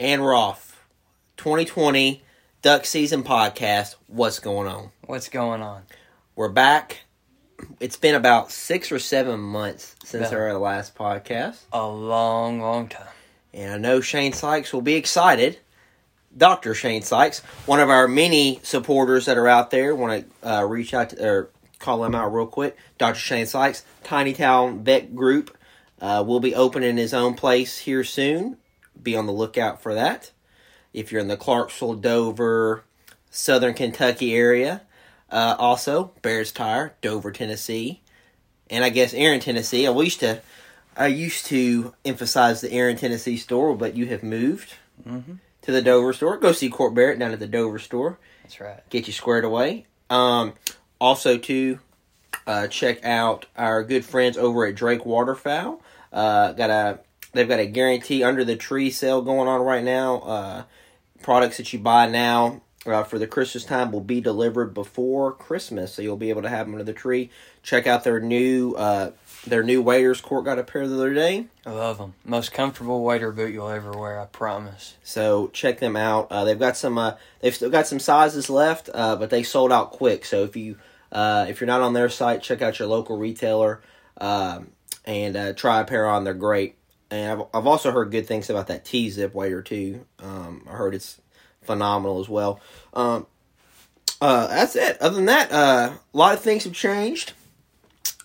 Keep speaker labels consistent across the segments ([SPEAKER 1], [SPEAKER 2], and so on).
[SPEAKER 1] And we're 2020 Duck Season Podcast. What's going on?
[SPEAKER 2] What's going on?
[SPEAKER 1] We're back. It's been about six or seven months since our last podcast.
[SPEAKER 2] A long, long time.
[SPEAKER 1] And I know Shane Sykes will be excited. Dr. Shane Sykes, one of our many supporters that are out there, want to uh, reach out to, or call him out real quick. Dr. Shane Sykes, Tiny Town Vet Group, uh, will be opening his own place here soon. Be on the lookout for that. If you're in the Clarksville, Dover, Southern Kentucky area, uh, also Bears Tire, Dover, Tennessee, and I guess Erin, Tennessee. I used to, I used to emphasize the Erin, Tennessee store, but you have moved
[SPEAKER 2] Mm-hmm.
[SPEAKER 1] to the Dover store. Go see Court Barrett down at the Dover store.
[SPEAKER 2] That's right.
[SPEAKER 1] Get you squared away. Um, also, to uh, check out our good friends over at Drake Waterfowl. Uh, got a they've got a guarantee under the tree sale going on right now. Uh, products that you buy now uh, for the Christmas time will be delivered before Christmas, so you'll be able to have them under the tree. Check out their new uh, their new waders. Court got a pair the other day.
[SPEAKER 2] I love them. Most comfortable wader boot you'll ever wear. I promise.
[SPEAKER 1] So check them out. Uh, they've got some. Uh, they've still got some sizes left, uh, but they sold out quick. So if you uh, if you're not on their site, check out your local retailer um, and uh, try a pair on. They're great. And I've, I've also heard good things about that T zip wader too. Um, I heard it's phenomenal as well. Um, uh, that's it. Other than that, uh, a lot of things have changed.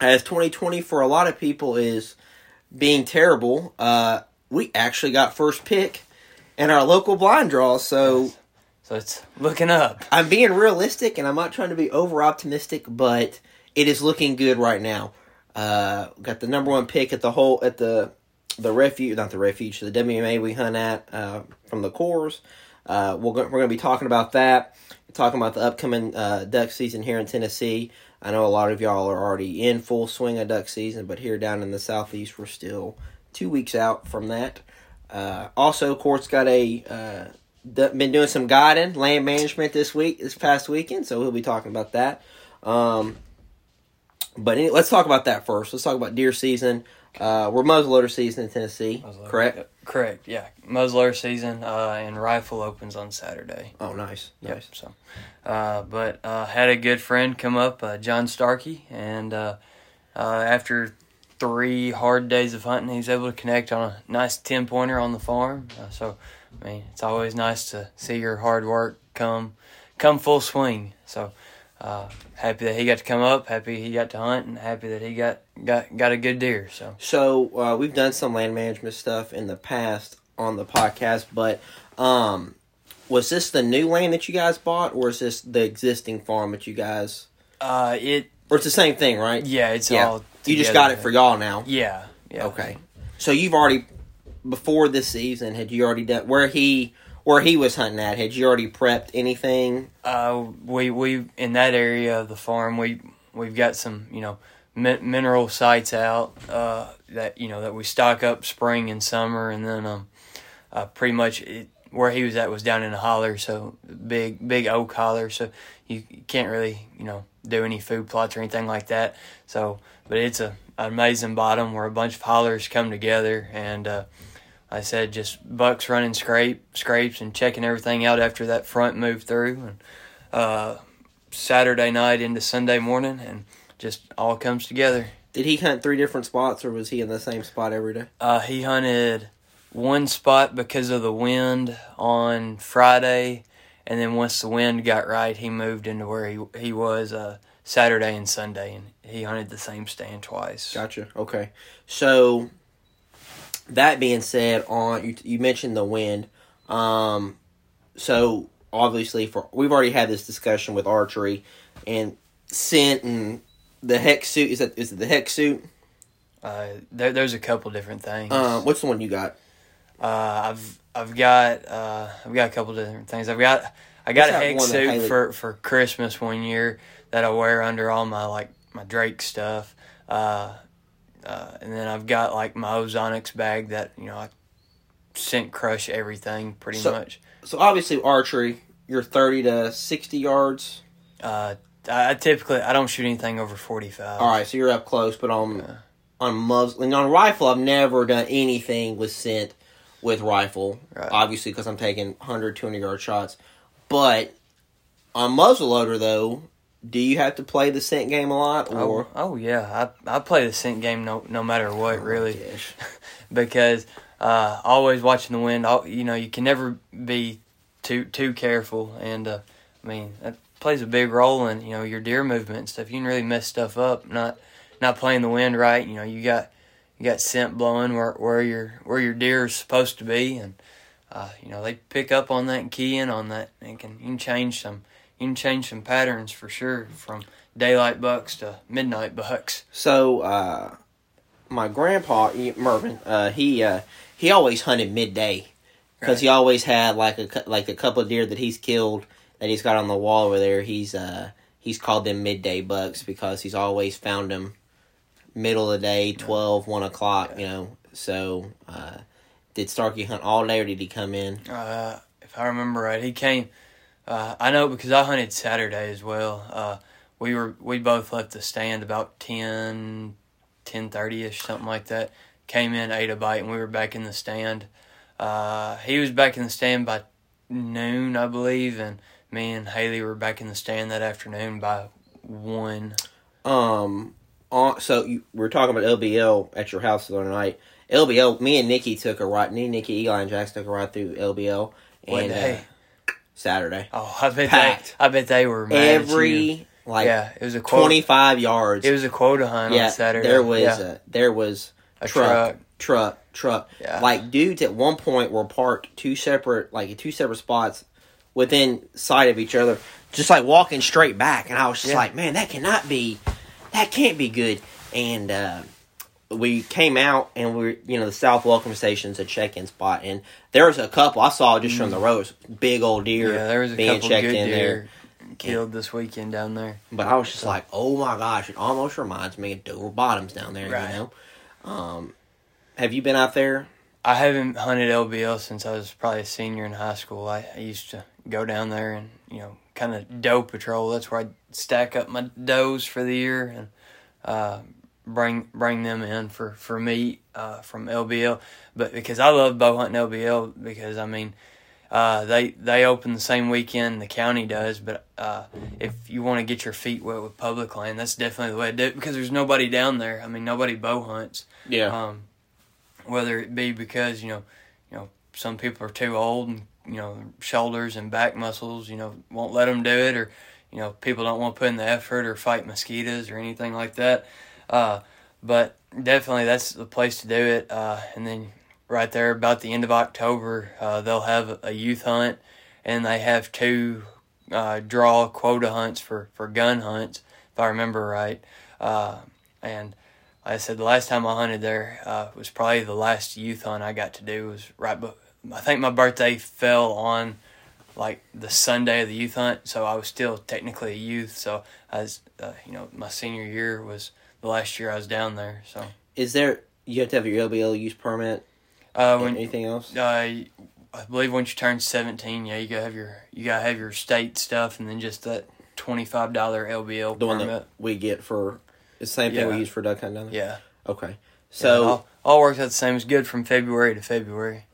[SPEAKER 1] As 2020 for a lot of people is being terrible, uh, we actually got first pick in our local blind draw. So
[SPEAKER 2] So it's looking up.
[SPEAKER 1] I'm being realistic, and I'm not trying to be over optimistic, but it is looking good right now. Uh, got the number one pick at the whole at the the refuge, not the refuge, the WMA we hunt at uh, from the Corps. Uh, we're go- we're going to be talking about that, talking about the upcoming uh, duck season here in Tennessee. I know a lot of y'all are already in full swing of duck season, but here down in the southeast, we're still two weeks out from that. Uh, also, Court's got a uh, been doing some guiding land management this week, this past weekend, so we'll be talking about that. Um, but any, let's talk about that first. Let's talk about deer season. Uh, we're muzzleloader season in Tennessee, correct?
[SPEAKER 2] Yep, Correct. Yeah. Muzzler season uh, and rifle opens on Saturday.
[SPEAKER 1] Oh, nice,
[SPEAKER 2] Yep.
[SPEAKER 1] nice.
[SPEAKER 2] So, uh, but uh, had a good friend come up, uh, John Starkey, and uh, uh, after three hard days of hunting, he's able to connect on a nice ten pointer on the farm. Uh, so, I mean, it's always nice to see your hard work come come full swing. So, uh, happy that he got to come up, happy he got to hunt, and happy that he got got got a good deer. So,
[SPEAKER 1] So uh, we've done some land management stuff in the past on the podcast, but um, was this the new land that you guys bought, or is this the existing farm that you guys?
[SPEAKER 2] uh, it
[SPEAKER 1] Or it's the same thing, right?
[SPEAKER 2] yeah, it's
[SPEAKER 1] Yeah.
[SPEAKER 2] all
[SPEAKER 1] You just got it for y'all now.
[SPEAKER 2] yeah, yeah.
[SPEAKER 1] Okay. So you've already before this season had you already done where he where he was hunting at? Had you already prepped anything?
[SPEAKER 2] Uh, we we in that area of the farm we we've got some you know min- mineral sites out uh, that you know that we stock up spring and summer and then um uh, pretty much it, where he was at was down in a holler so big big oak holler so you can't really you know do any food plots or anything like that so but it's a an amazing bottom where a bunch of hollers come together and uh, I said just bucks running scrape scrapes and checking everything out after that front move through and uh, Saturday night into Sunday morning and just all comes together.
[SPEAKER 1] Did he hunt three different spots, or was he in the same spot every day?
[SPEAKER 2] Uh, he hunted one spot because of the wind on Friday, and then once the wind got right, he moved into where he he was uh, Saturday and Sunday, and he hunted the same stand twice.
[SPEAKER 1] Gotcha. Okay. So that being said, on you, you mentioned the wind. Um, so obviously, for we've already had this discussion with archery and scent and the hex suit. Is that is it the hex suit?
[SPEAKER 2] Uh, there, there's a couple different things.
[SPEAKER 1] Uh, what's the one you got?
[SPEAKER 2] Uh, I've I've got uh, I've got a couple different things. I've got I got
[SPEAKER 1] What's
[SPEAKER 2] a hex suit
[SPEAKER 1] Haley-
[SPEAKER 2] for for Christmas one year that I wear under all my like my Drake stuff. Uh, uh, and then I've got like my Ozonics bag that you know I scent crush everything pretty
[SPEAKER 1] So-
[SPEAKER 2] much.
[SPEAKER 1] So obviously archery, you're thirty to sixty yards.
[SPEAKER 2] Uh, I, I typically I don't shoot anything over forty five.
[SPEAKER 1] All right, so you're up close, but on
[SPEAKER 2] Yeah.
[SPEAKER 1] on muzzling on rifle, I've never done anything with scent with rifle,
[SPEAKER 2] Right.
[SPEAKER 1] obviously because I'm taking 100, 200 yard shots. But on muzzleloader though, do you have to play the scent game a lot or?
[SPEAKER 2] Oh, oh yeah, I I play the scent game no no matter what really.
[SPEAKER 1] Gosh.
[SPEAKER 2] because uh, always watching the wind. All, you know, you can never be too too careful, and uh, I mean that plays a big role in you know your deer movement and stuff. You can really mess stuff up not not playing the wind right. You know, you got you got scent blowing where where your where your deer is supposed to be, and uh, you know they pick up on that and key in on that, and can you can change some you can change some patterns for sure from daylight bucks to midnight bucks.
[SPEAKER 1] So, uh, my grandpa Mervin, uh, he uh, he always hunted midday because he always had like a like a couple of deer that he's killed that he's got on the wall over there. He's uh he's called them midday bucks because he's always found them middle of the day, 12, 1 o'clock. You know, so uh, did Starkey hunt all day or did he come in?
[SPEAKER 2] Uh, if I remember right, he came. Uh, I know because I hunted Saturday as well. Uh, we were we both left the stand about 10, 10.30 ish, something like that. Came in, ate a bite, and we were back in the stand. Uh, he was back in the stand by noon, I believe, and me and Haley were back in the stand that afternoon by one.
[SPEAKER 1] Um, on, so you, we were talking about LBL at your house the other night. LBL, me and Nikki took a ride. Me, Nikki, Eli, and Jackson took a ride through LBL.
[SPEAKER 2] What
[SPEAKER 1] And
[SPEAKER 2] day?
[SPEAKER 1] uh, Saturday.
[SPEAKER 2] Oh, I bet
[SPEAKER 1] Packed.
[SPEAKER 2] they. I bet they were mad.
[SPEAKER 1] Every like
[SPEAKER 2] yeah, it was a quota.
[SPEAKER 1] twenty five yards.
[SPEAKER 2] It was a quota hunt
[SPEAKER 1] yeah,
[SPEAKER 2] on Saturday.
[SPEAKER 1] there was
[SPEAKER 2] yeah.
[SPEAKER 1] a, there was
[SPEAKER 2] a
[SPEAKER 1] truck,
[SPEAKER 2] truck.
[SPEAKER 1] truck, truck.
[SPEAKER 2] Yeah.
[SPEAKER 1] Like dudes at one point were parked two separate, like two separate spots within sight of each other, just like walking straight back. And I was just
[SPEAKER 2] Yeah.
[SPEAKER 1] like, man, that cannot be, that can't be good. And uh, we came out and we, are you know, the South Welcome Station's a check-in spot, and there was a couple I saw just from the road, big old deer
[SPEAKER 2] Mm. Yeah, there was a
[SPEAKER 1] being
[SPEAKER 2] couple
[SPEAKER 1] checked
[SPEAKER 2] good
[SPEAKER 1] in there.
[SPEAKER 2] killed this weekend down there.
[SPEAKER 1] But I was just like, oh my gosh, it almost reminds me of Dover Bottoms down there,
[SPEAKER 2] Right.
[SPEAKER 1] you know. Um, have you been out there?
[SPEAKER 2] I haven't hunted LBL since I was probably a senior in high school. I, I used to go down there and you know kind of doe patrol. That's where I stack up my does for the year and uh, bring bring them in for for meat uh, from LBL. But because I love bow hunting LBL because I mean. Uh, they they open the same weekend the county does, but uh, if you want to get your feet wet with public land, that's definitely the way to do it because there's nobody down there. I mean, nobody bow hunts.
[SPEAKER 1] Yeah.
[SPEAKER 2] Um, whether it be because you know, you know, some people are too old and you know shoulders and back muscles, you know, won't let them do it, or you know, people don't want to put in the effort or fight mosquitoes or anything like that. Uh, but definitely that's the place to do it. Uh, and then right there, about the end of October, uh, they'll have a youth hunt, and they have two uh, draw quota hunts for for gun hunts, if I remember right. Uh, and like I said the last time I hunted there uh, was probably the last youth hunt I got to do was right. But I think my birthday fell on like the Sunday of the youth hunt, so I was still technically a youth. So I was, uh, you know, my senior year was the last year I was down there. So
[SPEAKER 1] Is there you have to have your LBL use permit?
[SPEAKER 2] uh, when
[SPEAKER 1] anything else?
[SPEAKER 2] uh, I believe once you turn seventeen, yeah, you gotta have your you gotta have your state stuff, and then just that twenty five dollar LBL
[SPEAKER 1] the one
[SPEAKER 2] permit.
[SPEAKER 1] that we get for the same thing we use for duck hunting down there.
[SPEAKER 2] yeah.
[SPEAKER 1] Okay.
[SPEAKER 2] So
[SPEAKER 1] So,
[SPEAKER 2] all, all works out the same. It's good from February to February.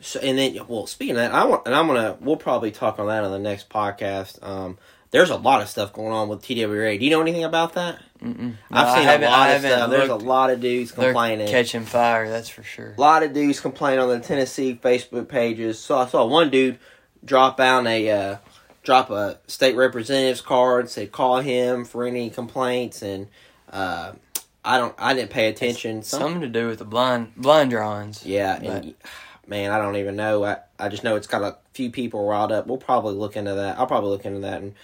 [SPEAKER 1] so and then well, speaking of that, I want and I'm gonna we'll probably talk on that on the next podcast. Um, there's a lot of stuff going on with TWA. Do you know anything about that?
[SPEAKER 2] Mm-mm.
[SPEAKER 1] I've
[SPEAKER 2] No,
[SPEAKER 1] seen a lot of stuff. There's a lot of dudes complaining.
[SPEAKER 2] catching fire. That's for sure.
[SPEAKER 1] A lot of dudes complain on the Tennessee Facebook pages. So I saw one dude drop out a uh, drop a state representative's card, say call him for any complaints, and uh, I don't I didn't pay attention. Some,
[SPEAKER 2] Something to do with the blind blind drawings.
[SPEAKER 1] yeah, and man, I don't even know. I I just know it's got a few people riled up. We'll probably look into that. I'll probably look into that, and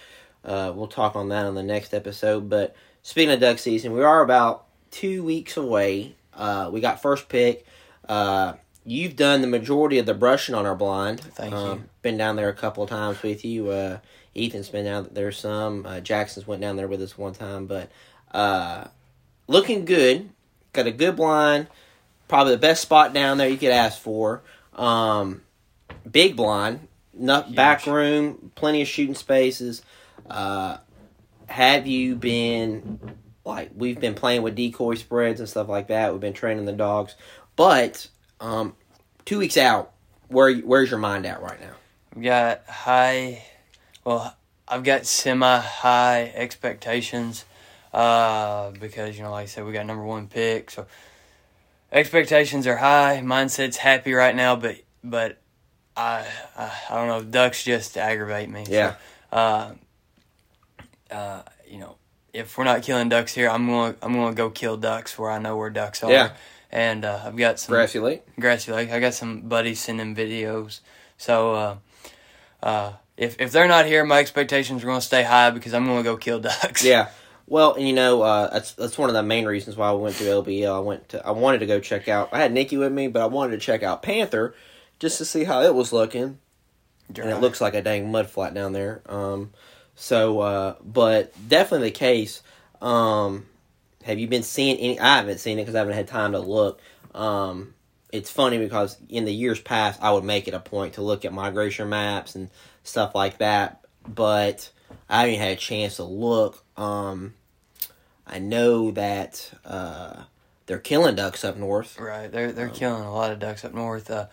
[SPEAKER 1] uh, we'll talk on that on the next episode. But speaking of duck season, we are about two weeks away. Uh, we got first pick. Uh, you've done the majority of the brushing on our blind.
[SPEAKER 2] Thank
[SPEAKER 1] um,
[SPEAKER 2] you.
[SPEAKER 1] Been down there a couple of times with you. Uh, Ethan's been down there some. Uh, Jackson's went down there with us one time, but uh, looking good. Got a good blind. Probably the best spot down there you could ask for. Um, big blind, not back room, plenty of shooting spaces. Uh, have you been like we've been playing with decoy spreads and stuff like that? We've been training the dogs, but um, two weeks out, where where's your mind at right now?
[SPEAKER 2] I've got high, well, I've got semi high expectations uh, because you know, like I said, we got number one pick, so expectations are high. Mindset's happy right now, but but I I, I don't know. Ducks just aggravate me.
[SPEAKER 1] Yeah.
[SPEAKER 2] So, uh, uh, you know, if we're not killing ducks here, I'm gonna I'm gonna go kill ducks where I know where ducks are.
[SPEAKER 1] Yeah.
[SPEAKER 2] And uh, I've got some
[SPEAKER 1] Grassy Lake.
[SPEAKER 2] Grassy Lake. I got some buddies sending videos. So uh, uh, if if they're not here, my expectations are going to stay high because I'm going to go kill ducks.
[SPEAKER 1] Yeah. Well, and you know, uh, that's that's one of the main reasons why I went to LBL. I went to I wanted to go check out. I had Nikki with me, but I wanted to check out Panther just to see how it was looking. And it looks like a dang mud flat down there. Um, so, uh, but definitely the case. Um, have you been seeing any? I haven't seen it because I haven't had time to look. Um, it's funny because in the years past, I would make it a point to look at migration maps and stuff like that, but I haven't had a chance to look. Um, I know that uh, they're killing ducks up north.
[SPEAKER 2] Right. They're they're killing a lot of ducks up north. Uh,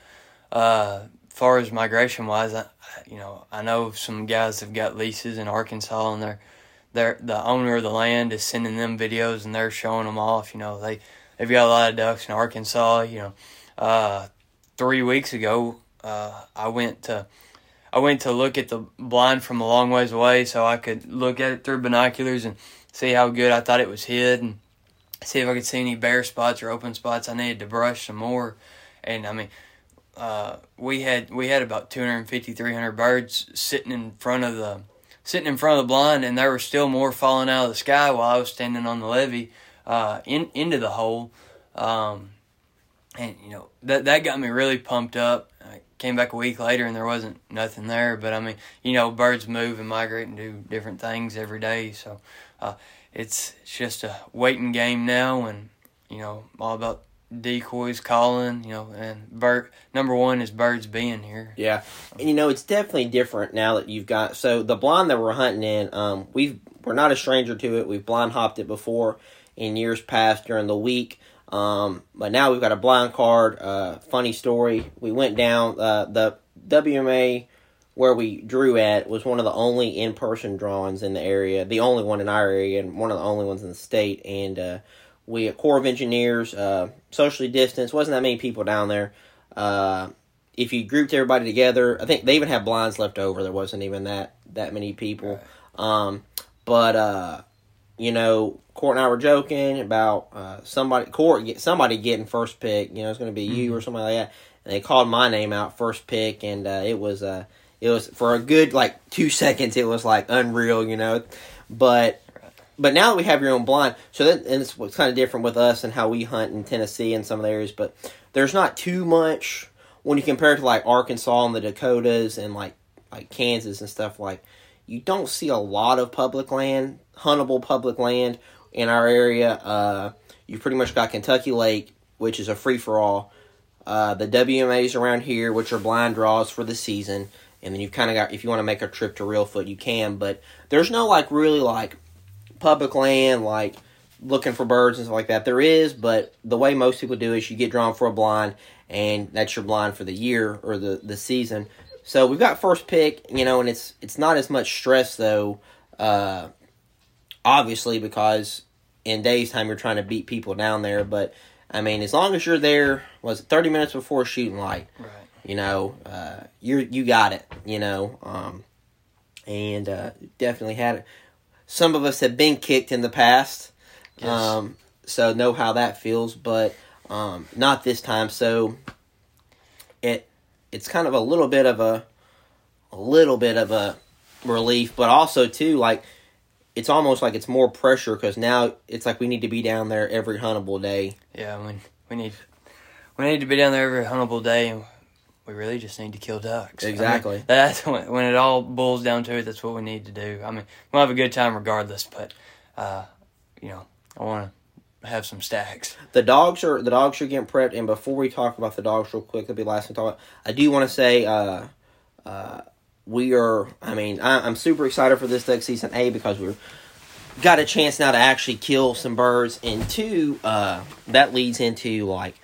[SPEAKER 2] uh, far as migration wise, I, you know, I know some guys have got leases in Arkansas, and they're they're the owner of the land is sending them videos, and they're showing them off. You know, they they've got a lot of ducks in Arkansas. You know, uh, three weeks ago, uh, I went to. I went to look at the blind from a long ways away so I could look at it through binoculars and see how good I thought it was hid and see if I could see any bare spots or open spots. I needed to brush some more. And I mean, uh, we had we had about 250 300 birds sitting in front of the sitting in front of the blind and there were still more falling out of the sky while I was standing on the levee uh, in into the hole. Um, and you know that that got me really pumped up. I came back a week later and there wasn't nothing there but I mean you know birds move and migrate and do different things every day. So uh, it's it's just a waiting game now and you know all about decoys calling, you know, and bird number one is birds being here.
[SPEAKER 1] Yeah, and you know it's definitely different now that you've got so the blind that we're hunting in. Um, we've we're not a stranger to it. We've blind hopped it before in years past during the week. Um, but now we've got a blind card. Uh, funny story. We went down uh, the WMA where we drew at was one of the only in person drawings in the area, the only one in our area, and one of the only ones in the state. And uh, we a Corps of Engineers, uh, socially distanced, wasn't that many people down there. Uh, if you grouped everybody together, I think they even had blinds left over. There wasn't even that that many people. Um, but uh, you know, Court and I were joking about uh, somebody Court get somebody getting first pick. You know, it's going to be you or somebody like that. And they called my name out first pick, and uh, it was uh, it was for a good like two seconds. It was like unreal, you know. But but now that we have your own blind, so that and it's what's kind of different with us and how we hunt in Tennessee and some of the areas. But there's not too much when you compare it to like Arkansas and the Dakotas and like like Kansas and stuff. Like you don't see a lot of public land, huntable public land in our area. Uh, you've pretty much got Kentucky Lake, which is a free for all. Uh, the WMAs around here, which are blind draws for the season, and then you've kind of got if you want to make a trip to Reelfoot, you can. But there's no like really like public land, like looking for birds and stuff like that. There is, but the way most people do is you get drawn for a blind, and that's your blind for the year or the the season. So we've got first pick, you know, and it's it's not as much stress though, uh, obviously because in days time you're trying to beat people down there. But I mean, as long as you're there, was it 30 minutes before shooting light?
[SPEAKER 2] Right.
[SPEAKER 1] You know, uh, you're you got it. You know, um, and uh, definitely had it some of us have been kicked in the past,
[SPEAKER 2] Yes.
[SPEAKER 1] um, so know how that feels, but um, not this time. So it it's kind of a little bit of a a little bit of a relief, but also too like it's almost like it's more pressure because now it's like we need to be down there every huntable day.
[SPEAKER 2] Yeah, mean, we need we need to be down there every huntable day, we really just need to kill ducks. I mean,
[SPEAKER 1] Exactly.
[SPEAKER 2] that's when, when it all boils down to it. That's what we need to do. I mean, we'll have a good time regardless, but uh, you know, I want to have some stacks.
[SPEAKER 1] The dogs are the dogs are getting prepped, and before we talk about the dogs real quick, that'll be the last thing to talk about. I do want to say, uh, uh, we are. I mean, I, I'm super excited for this duck season. A because we're got a chance now to actually kill some birds, and two, uh, that leads into like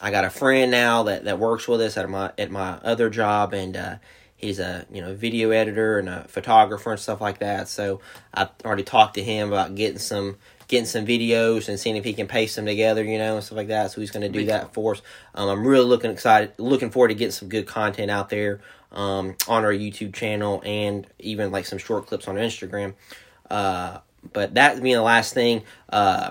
[SPEAKER 1] I got a friend now that, that works with us at my at my other job, and uh, he's a you know video editor and a photographer and stuff like that. So I already talked to him about getting some getting some videos and seeing if he can paste them together, you know, and stuff like that. So he's going to do that for us. Um, I'm really looking excited, looking forward to getting some good content out there um, on our YouTube channel and even like some short clips on Instagram. Uh, but that being the last thing, uh,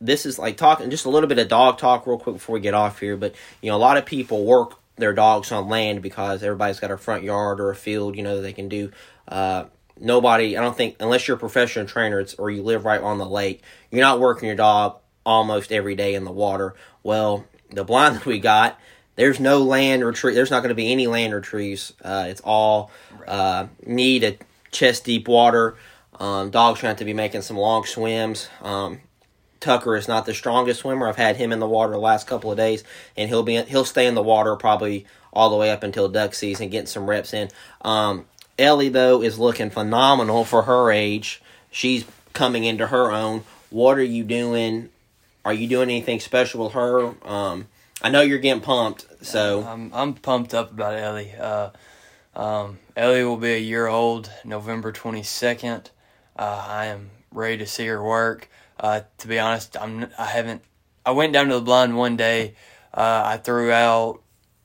[SPEAKER 1] this is like talking just a little bit of dog talk real quick before we get off here. But you know, a lot of people work their dogs on land because everybody's got a front yard or a field, you know, that they can do. Uh, nobody, I don't think, unless you're a professional trainer or you live right on the lake, you're not working your dog almost every day in the water. Well, the blind that we got, there's no land retrieve. There's not going to be any land retrieves. Uh, it's all uh, need a chest deep water. Um, dogs going to to be making some long swims. Um, Tucker is not the strongest swimmer. I've had him in the water the last couple of days, and he'll be he'll stay in the water probably all the way up until duck season, getting some reps in. Um, Ellie, though, is looking phenomenal for her age. She's coming into her own. What are you doing? Are you doing anything special with her? Um, I know you're getting pumped, so
[SPEAKER 2] I'm I'm pumped up about Ellie. Uh, um, Ellie will be a year old November 22nd. Uh, I am ready to see her work. Uh, to be honest, I'm I haven't. I went down to the blind one day. Uh, I threw out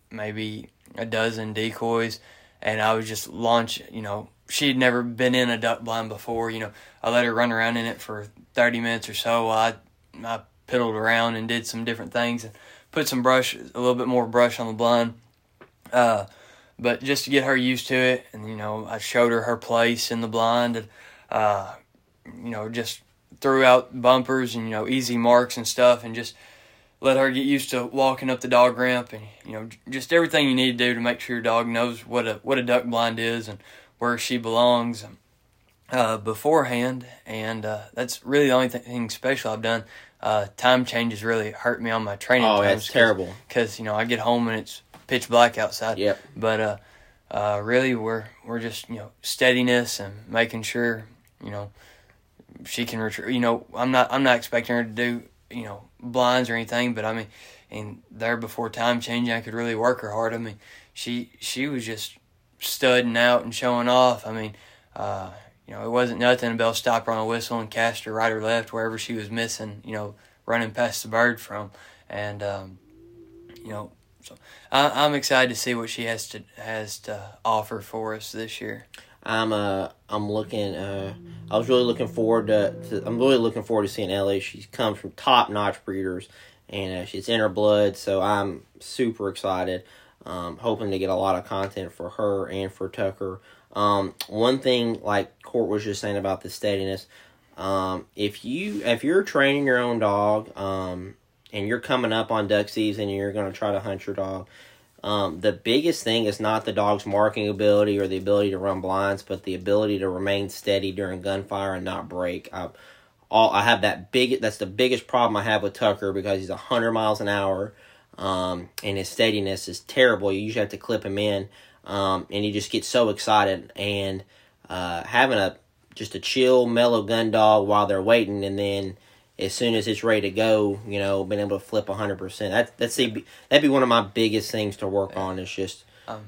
[SPEAKER 2] maybe a dozen decoys and I was just launch. You know, she'd never been in a duck blind before. You know, I let her run around in it for thirty minutes or so. I I piddled around and did some different things and put some brush, a little bit more brush on the blind. Uh, but just to get her used to it, and you know, I showed her her place in the blind, and uh, you know, just threw out bumpers and you know, easy marks and stuff, and just let her get used to walking up the dog ramp and you know just everything you need to do to make sure your dog knows what a what a duck blind is and where she belongs uh, beforehand. And uh, that's really the only thing special I've done. Uh, time changes really hurt me on my training
[SPEAKER 1] oh
[SPEAKER 2] that's
[SPEAKER 1] terrible.
[SPEAKER 2] because you know I get home and it's pitch black outside.
[SPEAKER 1] Yep.
[SPEAKER 2] But uh, uh, really we're we're just you know steadiness and making sure you know she can retrieve you know I'm not I'm not expecting her to do you know blinds or anything, but I mean, and there before time changing, I could really work her hard. I mean, she she was just studding out and showing off. I mean, uh, you know, it wasn't nothing about stop her on a whistle and cast her right or left wherever she was missing. You know, running past the bird from, and um, you know, so I, I'm excited to see what she has to has to offer for us this year.
[SPEAKER 1] I'm uh I'm looking uh I was really looking forward to, to I'm really looking forward to seeing Ellie. She comes from top notch breeders and uh, she's in her blood, so I'm super excited. Um, hoping to get a lot of content for her and for Tucker. Um, one thing like Court was just saying about the steadiness, um, if you if you're training your own dog, um, and you're coming up on duck season and you're gonna try to hunt your dog, um, the biggest thing is not the dog's marking ability or the ability to run blinds, but the ability to remain steady during gunfire and not break. I, all I have that big. That's the biggest problem I have with Tucker because he's hundred miles an hour, um, and his steadiness is terrible. You usually have to clip him in, um, and he just gets so excited. And uh, having a just a chill, mellow gun dog while they're waiting, and then as soon as it's ready to go, you know, being able to flip hundred percent. That that's the that'd be one of my biggest things to work yeah. on. Is just um,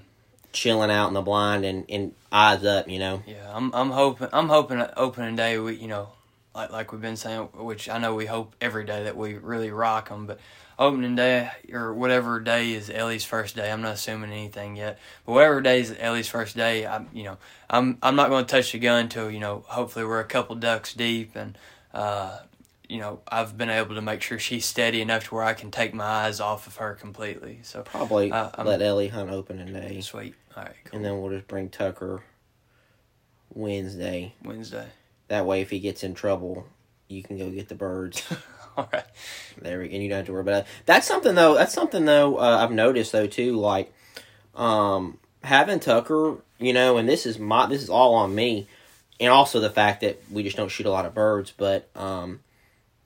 [SPEAKER 1] chilling out in the blind and, and eyes up. You know.
[SPEAKER 2] Yeah, I'm I'm hoping I'm hoping opening day we you know like like we've been saying, which I know we hope every day that we really rock them, but opening day or whatever day is Ellie's first day. I'm not assuming anything yet, but whatever day is Ellie's first day, I'm you know I'm I'm not going to touch the gun until you know hopefully we're a couple ducks deep and uh, you know, I've been able to make sure she's steady enough to where I can take my eyes off of her completely. So
[SPEAKER 1] probably uh, let Ellie hunt opening day.
[SPEAKER 2] Sweet. All right. Cool.
[SPEAKER 1] And then we'll just bring Tucker Wednesday.
[SPEAKER 2] Wednesday.
[SPEAKER 1] That way, if he gets in trouble, you can go get the birds.
[SPEAKER 2] All right.
[SPEAKER 1] There we go. And You don't have to worry about that. That's something though. That's something though. Uh, I've noticed though too. Like, um, having Tucker, you know, and this is my this is all on me, and also the fact that we just don't shoot a lot of birds. But um,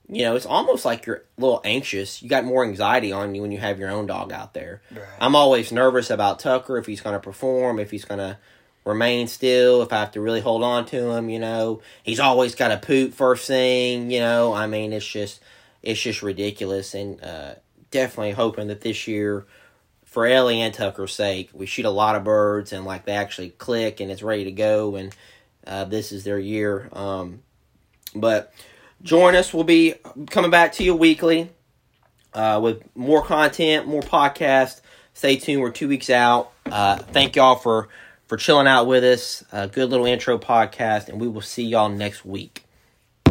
[SPEAKER 1] you know, it's almost like you're a little anxious. You got more anxiety on you when you have your own dog out there. Right. I'm always nervous about Tucker if he's going to perform, if he's going to remain still, if I have to really hold on to him. You know, he's always got to poop first thing. You know, I mean, it's just it's just ridiculous. And uh, definitely hoping that this year, for Ellie and Tucker's sake, we shoot a lot of birds and like they actually click and it's ready to go. And uh, this is their year. Um, but join us. We'll be coming back to you weekly uh, with more content, more podcasts. Stay tuned. We're two weeks out. Uh, thank y'all for for chilling out with us. A good little intro podcast, and we will see y'all next week.